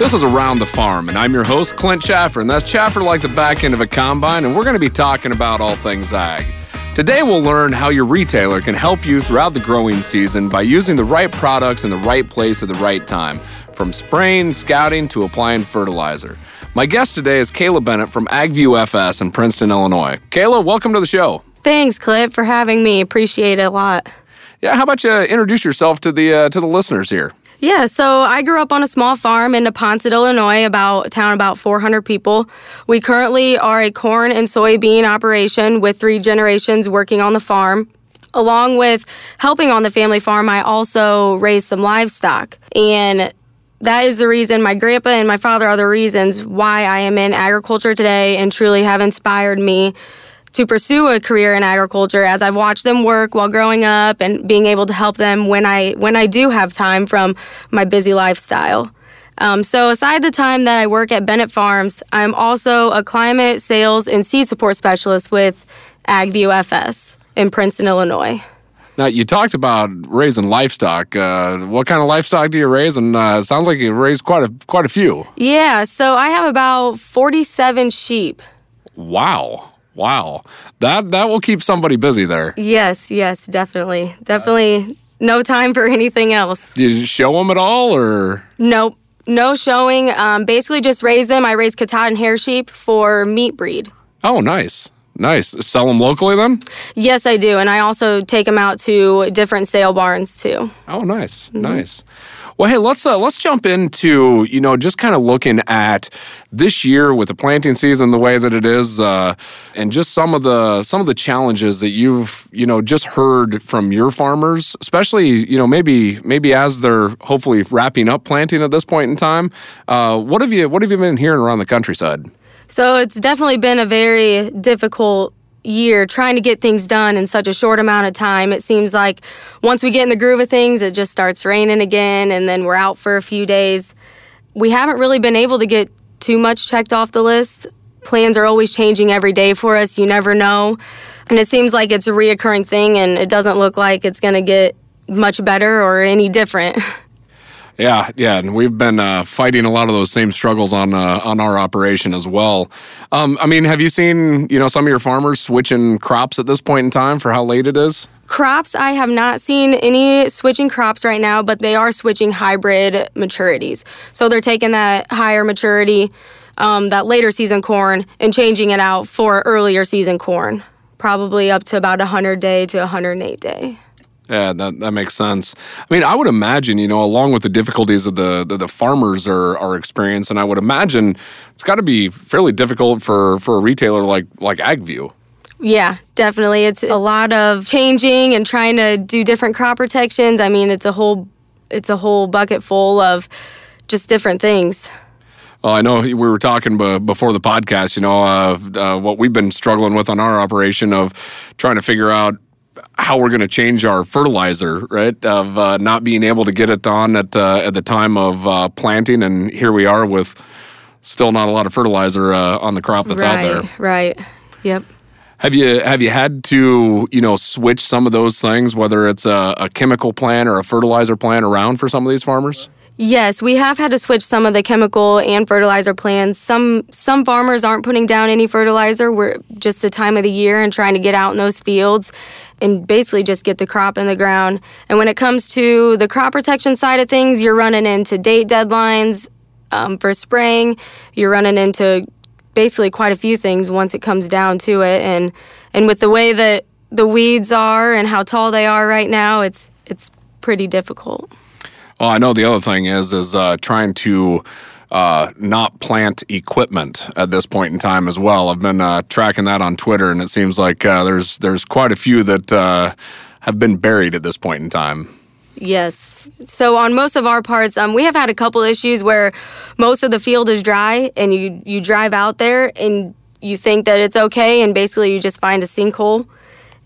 This is Around the Farm, and I'm your host, Clint Chaffer, and that's Chaffer like the back end of a combine, and we're going to be talking about all things ag. Today, we'll learn how your retailer can help you throughout the growing season by using the right products in the right place at the right time, from spraying, scouting, to applying fertilizer. My guest today is Kayla Bennett from AgView FS in Princeton, Illinois. Kayla, welcome to the show. Thanks, Clint, for having me. Appreciate it a lot. Yeah, how about you introduce yourself to the uh, to the listeners here? Yeah, so I grew up on a small farm in Neponset, Illinois, about a town about 400 people. We currently are a corn and soybean operation with three generations working on the farm. Along with helping on the family farm, I also raise some livestock. And that is the reason my grandpa and my father are the reasons why I am in agriculture today and truly have inspired me to pursue a career in agriculture as I've watched them work while growing up and being able to help them when I when I do have time from my busy lifestyle. Um, so aside the time that I work at Bennett Farms, I'm also a climate sales and seed support specialist with AgView FS in Princeton, Illinois. Now you talked about raising livestock. Uh, what kind of livestock do you raise? And uh, sounds like you raise quite a quite a few. Yeah, so I have about 47 sheep. Wow. Wow, that that will keep somebody busy there. Yes, yes, definitely, definitely. No time for anything else. Did you show them at all, or nope, no showing. Um, basically, just raise them. I raise Katahdin hair sheep for meat breed. Oh, nice. Nice. Sell them locally then? Yes, I do. And I also take them out to different sale barns too. Oh, nice. Mm-hmm. Nice. Well, hey, let's uh, let's jump into you know just kind of looking at this year with the planting season the way that it is, uh, and just some of the some of the challenges that you've you know just heard from your farmers, especially you know maybe maybe as they're hopefully wrapping up planting at this point in time. Uh, what have you what have you been hearing around the countryside? So it's definitely been a very difficult year trying to get things done in such a short amount of time. It seems like once we get in the groove of things, it just starts raining again, and then we're out for a few days. We haven't really been able to get too much checked off the list. Plans are always changing every day for us. You never know. And it seems like it's a reoccurring thing, and it doesn't look like it's going to get much better or any different. Yeah, yeah, and we've been uh, fighting a lot of those same struggles on uh, on our operation as well. Um, I mean, have you seen you know some of your farmers switching crops at this point in time for how late it is? Crops, I have not seen any switching crops right now, but they are switching hybrid maturities. So they're taking that higher maturity, um, that later season corn, and changing it out for earlier season corn, probably up to about 100 day to 108 day. Yeah, that, that makes sense. I mean, I would imagine, you know, along with the difficulties that the, the, the farmers are, are experiencing, I would imagine it's got to be fairly difficult for, for a retailer like, like AgView. Yeah, definitely. It's a lot of changing and trying to do different crop protections. I mean, it's a whole it's a whole bucket full of just different things. Well, I know we were talking before the podcast, you know, uh, uh, what we've been struggling with on our operation of trying to figure out how we're going to change our fertilizer, right? Of uh, not being able to get it on at uh, at the time of uh, planting, and here we are with still not a lot of fertilizer uh, on the crop that's right, out there. Right. Yep. Have you have you had to you know switch some of those things, whether it's a, a chemical plant or a fertilizer plant, around for some of these farmers? Yes, we have had to switch some of the chemical and fertilizer plans. Some some farmers aren't putting down any fertilizer. We're just the time of the year and trying to get out in those fields and basically just get the crop in the ground. And when it comes to the crop protection side of things, you're running into date deadlines um, for spraying. You're running into basically quite a few things once it comes down to it. And and with the way that the weeds are and how tall they are right now, it's it's pretty difficult. Well, I know the other thing is is uh, trying to uh, not plant equipment at this point in time as well. I've been uh, tracking that on Twitter, and it seems like uh, there's there's quite a few that uh, have been buried at this point in time. Yes. So on most of our parts, um, we have had a couple issues where most of the field is dry, and you you drive out there and you think that it's okay, and basically you just find a sinkhole.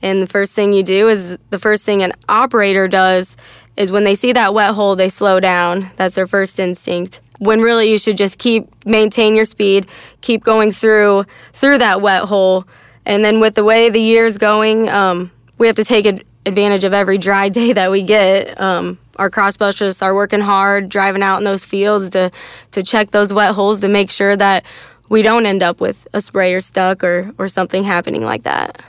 And the first thing you do is the first thing an operator does is when they see that wet hole, they slow down. That's their first instinct. When really you should just keep maintain your speed, keep going through through that wet hole, and then with the way the year's going, um, we have to take advantage of every dry day that we get. Um, our crop specialists are working hard, driving out in those fields to to check those wet holes to make sure that we don't end up with a sprayer stuck or or something happening like that.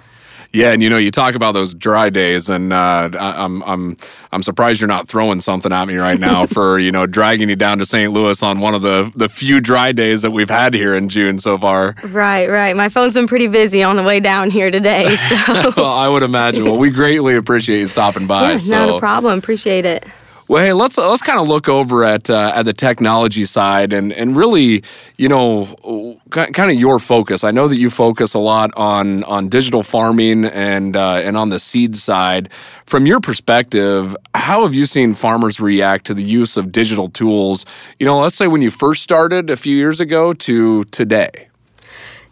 Yeah, and you know, you talk about those dry days, and uh, I'm I'm I'm surprised you're not throwing something at me right now for you know dragging you down to St. Louis on one of the the few dry days that we've had here in June so far. Right, right. My phone's been pretty busy on the way down here today, so well, I would imagine. Well, we greatly appreciate you stopping by. Yeah, so. not a problem. Appreciate it. Well, hey, let's let's kind of look over at uh, at the technology side and and really, you know, kind of your focus. I know that you focus a lot on on digital farming and uh, and on the seed side. From your perspective, how have you seen farmers react to the use of digital tools? You know, let's say when you first started a few years ago to today.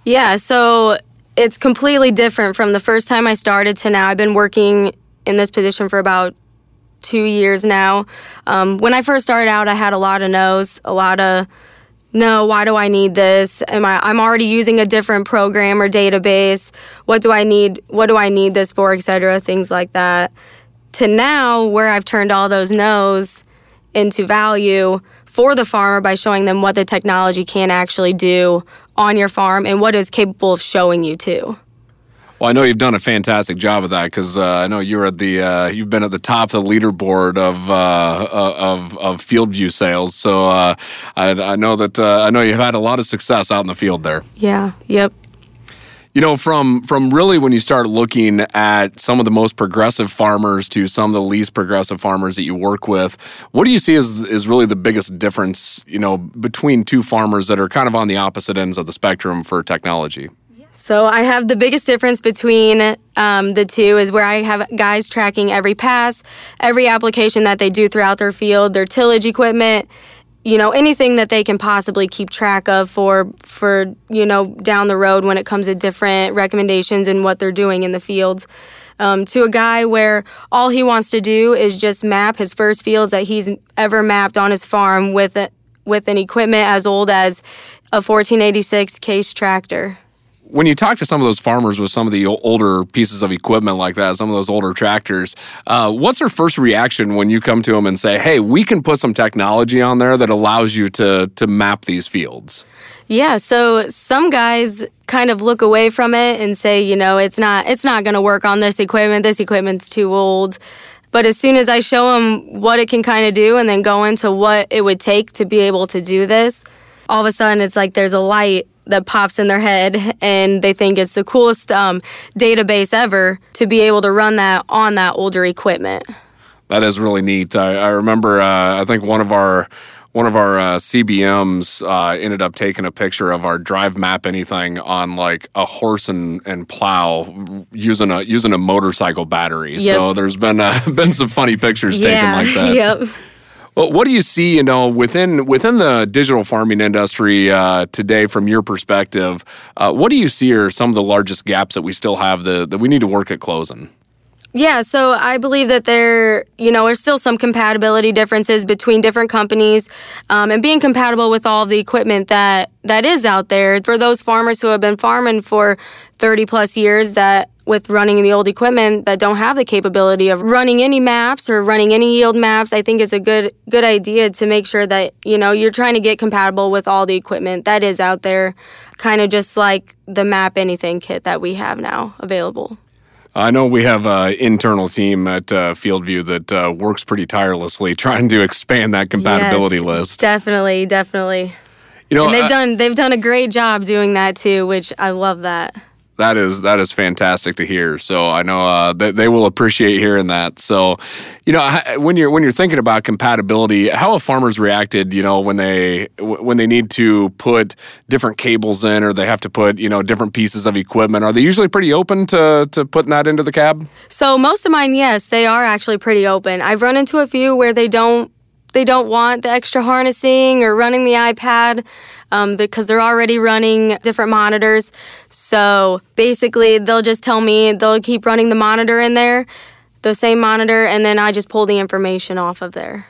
Yeah, so it's completely different from the first time I started to now. I've been working in this position for about two years now. Um, when I first started out, I had a lot of no's, a lot of no, why do I need this? Am I I'm already using a different program or database. What do I need what do I need this for, etc. things like that. To now where I've turned all those no's into value for the farmer by showing them what the technology can actually do on your farm and what it's capable of showing you too. Well, I know you've done a fantastic job of that because uh, I know you're at the uh, you've been at the top of the leaderboard of uh, uh of of FieldView sales. So uh, I, I, know that uh, I know you've had a lot of success out in the field there. Yeah. Yep. You know, from from really when you start looking at some of the most progressive farmers to some of the least progressive farmers that you work with, what do you see as is really the biggest difference? You know, between two farmers that are kind of on the opposite ends of the spectrum for technology. So I have the biggest difference between um, the two is where I have guys tracking every pass, every application that they do throughout their field, their tillage equipment, you know, anything that they can possibly keep track of for for you know down the road when it comes to different recommendations and what they're doing in the fields. Um, to a guy where all he wants to do is just map his first fields that he's ever mapped on his farm with a, with an equipment as old as a 1486 case tractor when you talk to some of those farmers with some of the older pieces of equipment like that, some of those older tractors, uh, what's their first reaction when you come to them and say, "Hey, we can put some technology on there that allows you to to map these fields"? Yeah, so some guys kind of look away from it and say, you know, it's not it's not going to work on this equipment. This equipment's too old. But as soon as I show them what it can kind of do and then go into what it would take to be able to do this, all of a sudden it's like there's a light that pops in their head and they think it's the coolest um, database ever to be able to run that on that older equipment. That is really neat. I, I remember, uh, I think one of our one of our uh, CBMs uh, ended up taking a picture of our drive map anything on like a horse and, and plow using a using a motorcycle battery. Yep. So there's been uh, been some funny pictures yeah, taken like that. Yep. Well, what do you see, you know, within within the digital farming industry uh, today, from your perspective? Uh, what do you see are some of the largest gaps that we still have the, that we need to work at closing? Yeah, so I believe that there, you know, there's still some compatibility differences between different companies, um, and being compatible with all the equipment that that is out there for those farmers who have been farming for 30 plus years that with running the old equipment that don't have the capability of running any maps or running any yield maps i think it's a good good idea to make sure that you know you're trying to get compatible with all the equipment that is out there kind of just like the map anything kit that we have now available I know we have an internal team at uh, FieldView that uh, works pretty tirelessly trying to expand that compatibility yes, list. Definitely, definitely. You know, and they've uh, done they've done a great job doing that too, which I love that that is that is fantastic to hear. So I know uh, that they will appreciate hearing that. So, you know, when you're when you're thinking about compatibility, how have farmers reacted? You know, when they when they need to put different cables in, or they have to put you know different pieces of equipment. Are they usually pretty open to to putting that into the cab? So most of mine, yes, they are actually pretty open. I've run into a few where they don't they don't want the extra harnessing or running the iPad um, because they're already running different monitors. So basically, they'll just tell me they'll keep running the monitor in there, the same monitor, and then I just pull the information off of there.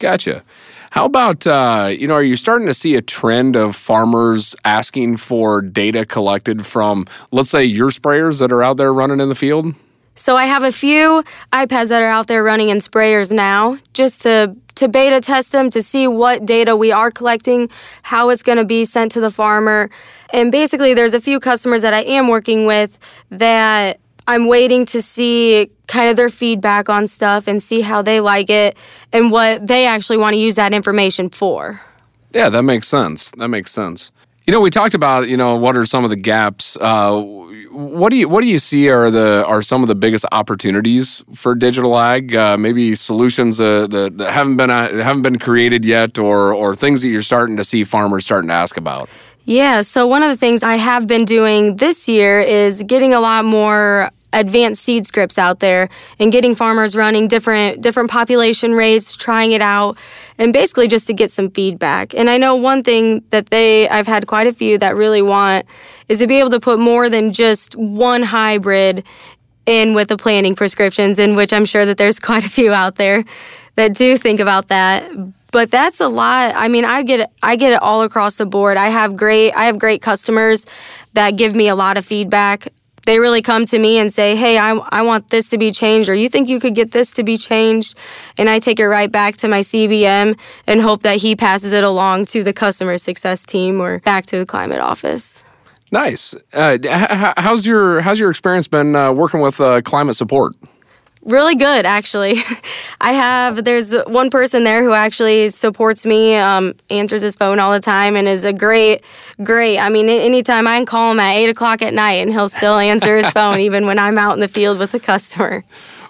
Gotcha. How about, uh, you know, are you starting to see a trend of farmers asking for data collected from, let's say, your sprayers that are out there running in the field? So I have a few iPads that are out there running in sprayers now just to to beta test them to see what data we are collecting, how it's going to be sent to the farmer. And basically there's a few customers that I am working with that I'm waiting to see kind of their feedback on stuff and see how they like it and what they actually want to use that information for. Yeah, that makes sense. That makes sense. You know, we talked about you know what are some of the gaps. Uh, what do you what do you see are the are some of the biggest opportunities for digital ag? Uh, maybe solutions uh, that, that haven't been uh, haven't been created yet, or or things that you're starting to see farmers starting to ask about. Yeah, so one of the things I have been doing this year is getting a lot more advanced seed scripts out there and getting farmers running different different population rates, trying it out, and basically just to get some feedback. And I know one thing that they I've had quite a few that really want is to be able to put more than just one hybrid in with the planting prescriptions, in which I'm sure that there's quite a few out there that do think about that. But that's a lot. I mean, I get I get it all across the board. I have great I have great customers that give me a lot of feedback they really come to me and say, hey, I, I want this to be changed, or you think you could get this to be changed? And I take it right back to my CBM and hope that he passes it along to the customer success team or back to the climate office. Nice. Uh, how's your how's your experience been uh, working with uh, climate support? Really good actually. I have there's one person there who actually supports me um, answers his phone all the time and is a great great i mean anytime i can call him at 8 o'clock at night and he'll still answer his phone even when i'm out in the field with a customer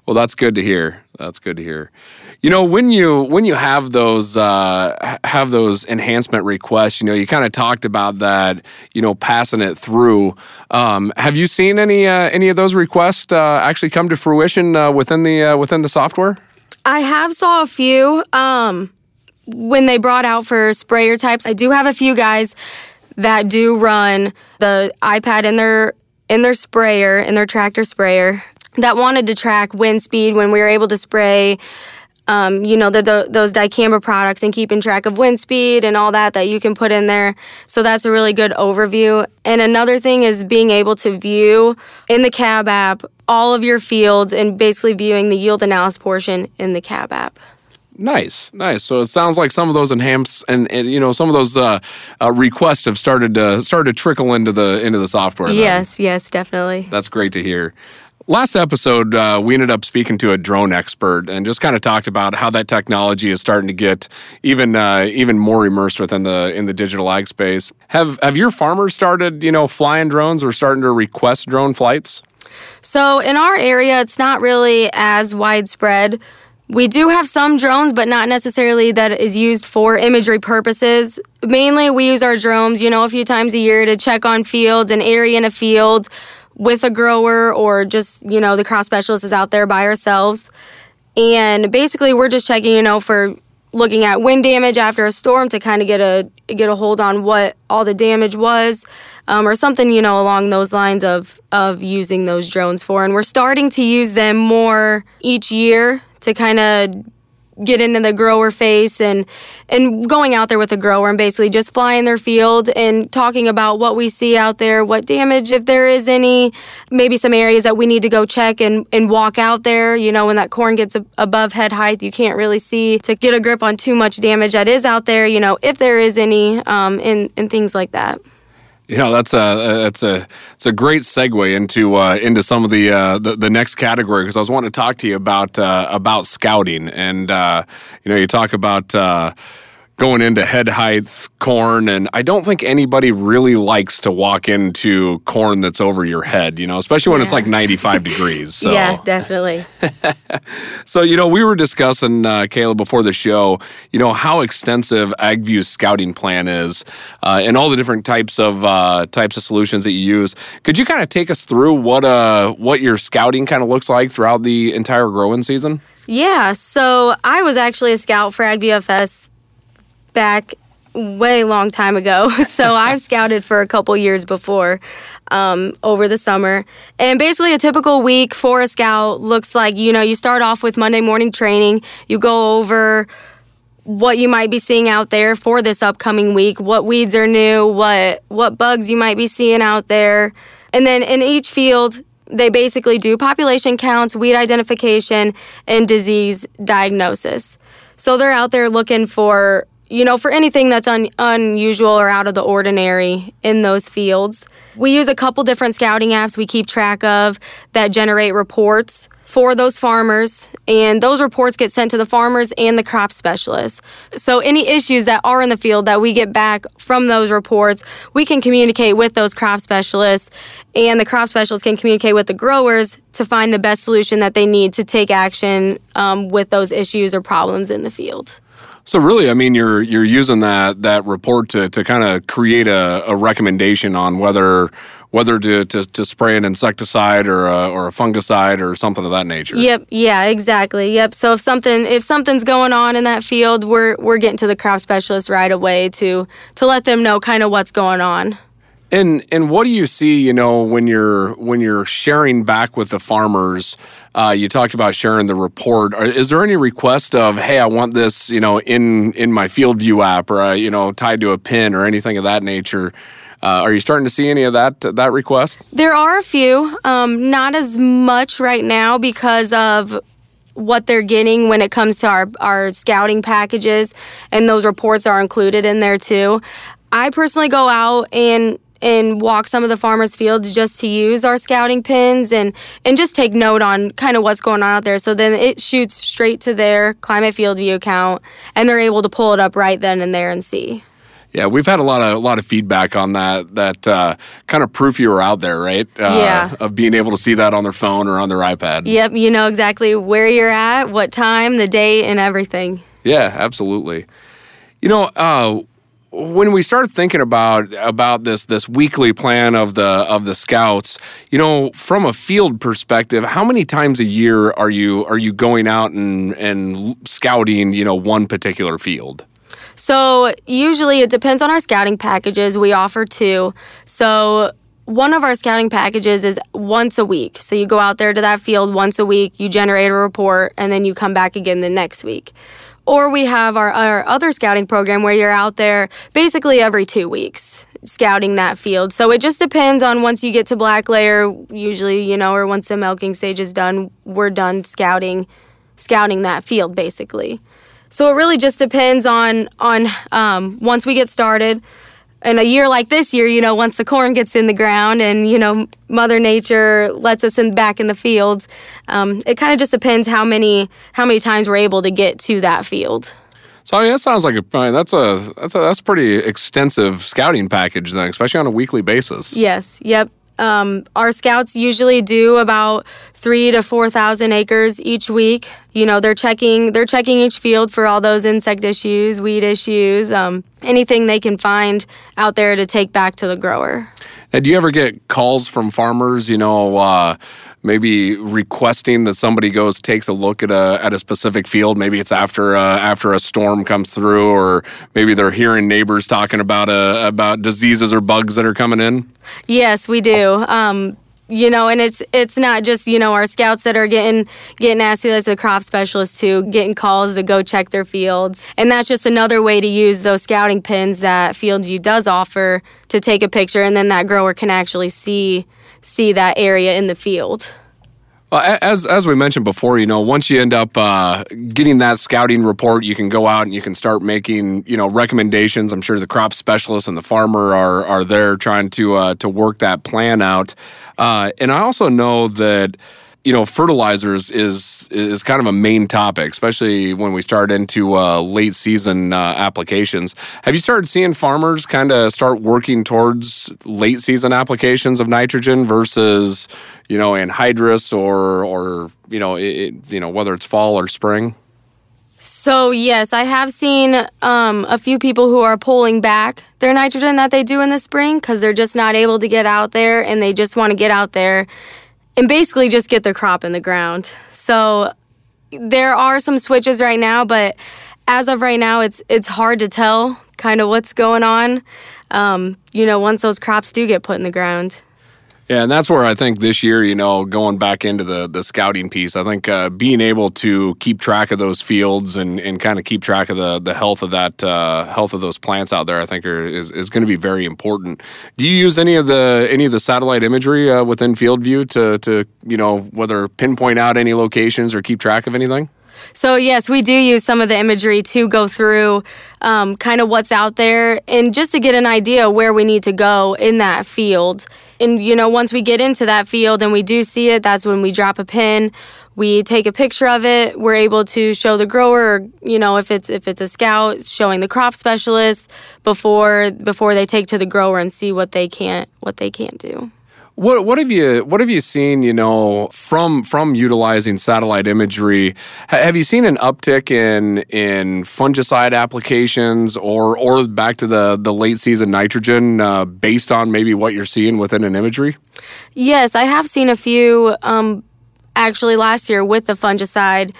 well that's good to hear that's good to hear you know, when you when you have those uh, have those enhancement requests, you know, you kind of talked about that, you know, passing it through. Um, have you seen any uh, any of those requests uh, actually come to fruition uh, within the uh, within the software? I have saw a few um, when they brought out for sprayer types. I do have a few guys that do run the iPad in their in their sprayer in their tractor sprayer that wanted to track wind speed when we were able to spray um, you know, the, the, those dicamba products and keeping track of wind speed and all that that you can put in there. So that's a really good overview. And another thing is being able to view in the cab app all of your fields and basically viewing the yield analysis portion in the cab app. Nice, nice. So it sounds like some of those enhance and, and you know some of those uh, uh, requests have started to started to trickle into the into the software. Then. Yes, yes, definitely. That's great to hear. Last episode, uh, we ended up speaking to a drone expert and just kind of talked about how that technology is starting to get even uh, even more immersed within the in the digital ag space. Have have your farmers started, you know, flying drones or starting to request drone flights? So in our area, it's not really as widespread. We do have some drones, but not necessarily that is used for imagery purposes. Mainly, we use our drones, you know, a few times a year to check on fields, an area in a field, with a grower or just, you know, the crop specialist is out there by ourselves. And basically we're just checking, you know, for looking at wind damage after a storm to kind of get a get a hold on what all the damage was um, or something you know along those lines of of using those drones for and we're starting to use them more each year to kind of get into the grower face and and going out there with the grower and basically just flying their field and talking about what we see out there, what damage if there is any, maybe some areas that we need to go check and, and walk out there. You know, when that corn gets above head height, you can't really see to get a grip on too much damage that is out there. You know, if there is any, um, and and things like that. You know, that's a that's a it's a great segue into uh, into some of the, uh, the, the next category because I was wanting to talk to you about uh, about scouting. And uh, you know you talk about uh, going into head height corn and i don't think anybody really likes to walk into corn that's over your head you know especially when yeah. it's like 95 degrees so. yeah definitely so you know we were discussing uh, kayla before the show you know how extensive agview's scouting plan is uh, and all the different types of uh, types of solutions that you use could you kind of take us through what uh what your scouting kind of looks like throughout the entire growing season yeah, so I was actually a scout for AgView FS back way long time ago. so I've scouted for a couple years before um, over the summer. And basically, a typical week for a scout looks like you know, you start off with Monday morning training, you go over what you might be seeing out there for this upcoming week, what weeds are new, what what bugs you might be seeing out there. And then in each field, they basically do population counts, weed identification, and disease diagnosis. So they're out there looking for you know, for anything that's un- unusual or out of the ordinary in those fields. We use a couple different scouting apps we keep track of that generate reports for those farmers, and those reports get sent to the farmers and the crop specialists. So, any issues that are in the field that we get back from those reports, we can communicate with those crop specialists, and the crop specialists can communicate with the growers to find the best solution that they need to take action um, with those issues or problems in the field. So really, I mean, you're you're using that that report to, to kind of create a, a recommendation on whether whether to, to, to, spray an insecticide or a, or a fungicide or something of that nature. Yep. Yeah. Exactly. Yep. So if something if something's going on in that field, we're we're getting to the crop specialist right away to to let them know kind of what's going on. And and what do you see? You know, when you're when you're sharing back with the farmers, uh, you talked about sharing the report. Is there any request of, hey, I want this, you know, in in my FieldView app, or uh, you know, tied to a pin, or anything of that nature? Uh, are you starting to see any of that that request? There are a few, um, not as much right now because of what they're getting when it comes to our, our scouting packages, and those reports are included in there too. I personally go out and and walk some of the farmers' fields just to use our scouting pins and and just take note on kind of what's going on out there. So then it shoots straight to their climate FieldView account, and they're able to pull it up right then and there and see. Yeah, we've had a lot of a lot of feedback on that. That uh, kind of proof you were out there, right? Uh, yeah. Of being able to see that on their phone or on their iPad. Yep, you know exactly where you're at, what time, the date, and everything. Yeah, absolutely. You know, uh, when we start thinking about about this this weekly plan of the of the scouts, you know, from a field perspective, how many times a year are you are you going out and and scouting, you know, one particular field? So, usually it depends on our scouting packages. We offer two. So, one of our scouting packages is once a week. So you go out there to that field once a week, you generate a report, and then you come back again the next week. Or we have our, our other scouting program where you're out there basically every two weeks scouting that field. So it just depends on once you get to black layer, usually, you know, or once the milking stage is done, we're done scouting scouting that field basically. So it really just depends on on um, once we get started in a year like this year, you know, once the corn gets in the ground and you know Mother Nature lets us in back in the fields, um, it kind of just depends how many how many times we're able to get to that field. So I mean, that sounds like a that's a that's a that's a pretty extensive scouting package then, especially on a weekly basis. Yes. Yep. Um, our scouts usually do about three to four thousand acres each week. You know, they're checking they're checking each field for all those insect issues, weed issues, um, anything they can find out there to take back to the grower. Now, do you ever get calls from farmers? You know, uh, maybe requesting that somebody goes takes a look at a at a specific field. Maybe it's after uh, after a storm comes through, or maybe they're hearing neighbors talking about uh, about diseases or bugs that are coming in. Yes, we do. Um, you know, and it's it's not just you know our scouts that are getting getting asked as a crop specialist too, getting calls to go check their fields, and that's just another way to use those scouting pins that FieldView does offer to take a picture, and then that grower can actually see see that area in the field. Well, as as we mentioned before, you know, once you end up uh, getting that scouting report, you can go out and you can start making, you know, recommendations. I'm sure the crop specialist and the farmer are are there trying to uh, to work that plan out. Uh, and I also know that you know, fertilizers is is kind of a main topic, especially when we start into uh, late season uh, applications. Have you started seeing farmers kind of start working towards late season applications of nitrogen versus, you know, anhydrous or or you know, it, you know whether it's fall or spring? So yes, I have seen um, a few people who are pulling back their nitrogen that they do in the spring because they're just not able to get out there and they just want to get out there and basically just get the crop in the ground. So there are some switches right now, but as of right now, it's it's hard to tell kind of what's going on. Um, you know, once those crops do get put in the ground. Yeah, and that's where I think this year, you know, going back into the the scouting piece, I think uh, being able to keep track of those fields and, and kind of keep track of the the health of that uh, health of those plants out there, I think are, is is going to be very important. Do you use any of the any of the satellite imagery uh, within FieldView to to you know whether pinpoint out any locations or keep track of anything? So, yes, we do use some of the imagery to go through um, kind of what's out there and just to get an idea where we need to go in that field. And, you know, once we get into that field and we do see it, that's when we drop a pin. We take a picture of it. We're able to show the grower, you know, if it's if it's a scout, showing the crop specialist before before they take to the grower and see what they can't what they can't do. What what have you what have you seen? You know, from from utilizing satellite imagery, have you seen an uptick in in fungicide applications, or or back to the the late season nitrogen, uh, based on maybe what you're seeing within an imagery? Yes, I have seen a few. Um, actually, last year with the fungicide,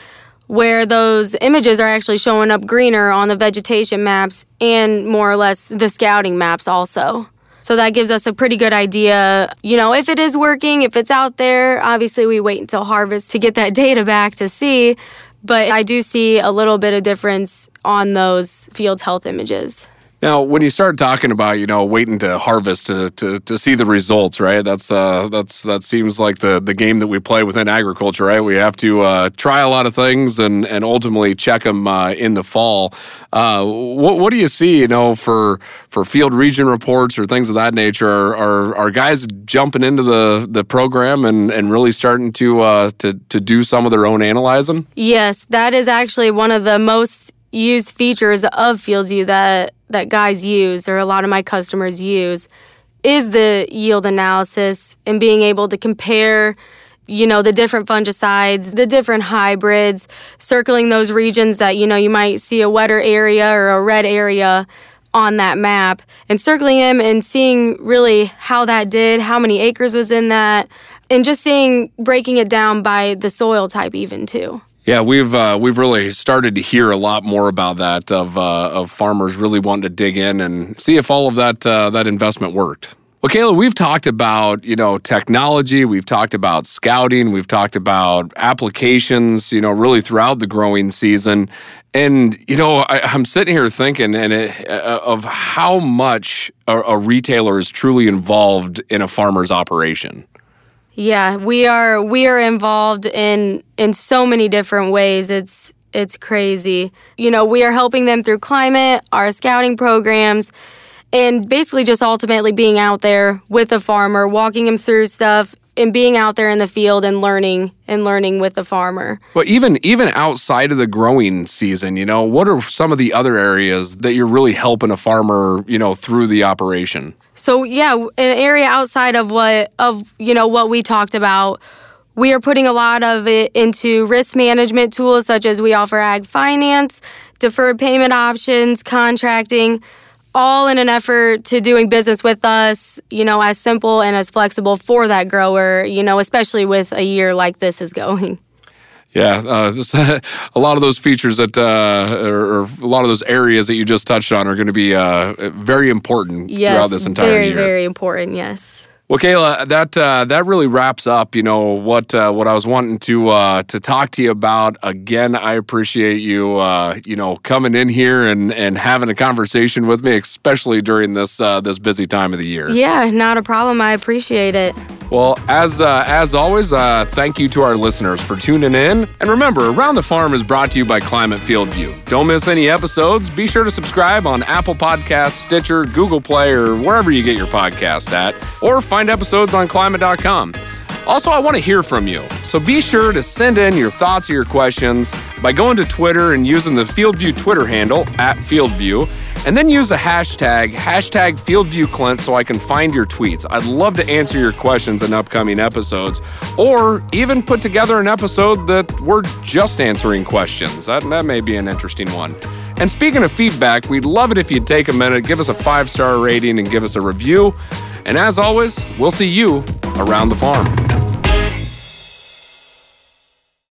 where those images are actually showing up greener on the vegetation maps and more or less the scouting maps also. So that gives us a pretty good idea, you know, if it is working, if it's out there. Obviously, we wait until harvest to get that data back to see, but I do see a little bit of difference on those field health images. Now, when you start talking about, you know, waiting to harvest to, to, to see the results, right? That's uh, that's that seems like the, the game that we play within agriculture, right? We have to uh, try a lot of things and, and ultimately check them uh, in the fall. Uh, what, what do you see, you know, for for field region reports or things of that nature? Are, are, are guys jumping into the, the program and, and really starting to, uh, to to do some of their own analyzing? Yes, that is actually one of the most used features of FieldView that that guys use or a lot of my customers use is the yield analysis and being able to compare you know the different fungicides the different hybrids circling those regions that you know you might see a wetter area or a red area on that map and circling them and seeing really how that did how many acres was in that and just seeing breaking it down by the soil type even too yeah, we've uh, we've really started to hear a lot more about that of uh, of farmers really wanting to dig in and see if all of that uh, that investment worked. Well, Kayla, we've talked about you know technology, we've talked about scouting, we've talked about applications, you know, really throughout the growing season, and you know, I, am sitting here thinking and it, uh, of how much a, a retailer is truly involved in a farmer's operation. Yeah, we are we are involved in in so many different ways. It's it's crazy. You know, we are helping them through climate, our scouting programs, and basically just ultimately being out there with the farmer, walking him through stuff and being out there in the field and learning and learning with the farmer. Well, even even outside of the growing season, you know, what are some of the other areas that you're really helping a farmer, you know, through the operation? So yeah, an area outside of what of you know what we talked about. We are putting a lot of it into risk management tools such as we offer ag finance, deferred payment options, contracting, all in an effort to doing business with us, you know, as simple and as flexible for that grower, you know, especially with a year like this is going. Yeah, uh, this, a lot of those features that, uh, or, or, a lot of those areas that you just touched on, are going to be uh, very important yes, throughout this entire very, year. Very, very important. Yes. Well, Kayla, that uh, that really wraps up. You know what uh, what I was wanting to uh, to talk to you about. Again, I appreciate you uh, you know coming in here and, and having a conversation with me, especially during this uh, this busy time of the year. Yeah, not a problem. I appreciate it. Well, as uh, as always, thank you to our listeners for tuning in. And remember, Around the Farm is brought to you by Climate FieldView. Don't miss any episodes. Be sure to subscribe on Apple Podcasts, Stitcher, Google Play, or wherever you get your podcast at, or find find episodes on climate.com. Also, I want to hear from you, so be sure to send in your thoughts or your questions by going to Twitter and using the FieldView Twitter handle at FieldView, and then use the hashtag, hashtag FieldViewClint so I can find your tweets. I'd love to answer your questions in upcoming episodes, or even put together an episode that we're just answering questions. That, that may be an interesting one. And speaking of feedback, we'd love it if you'd take a minute, give us a five star rating, and give us a review. And as always, we'll see you around the farm.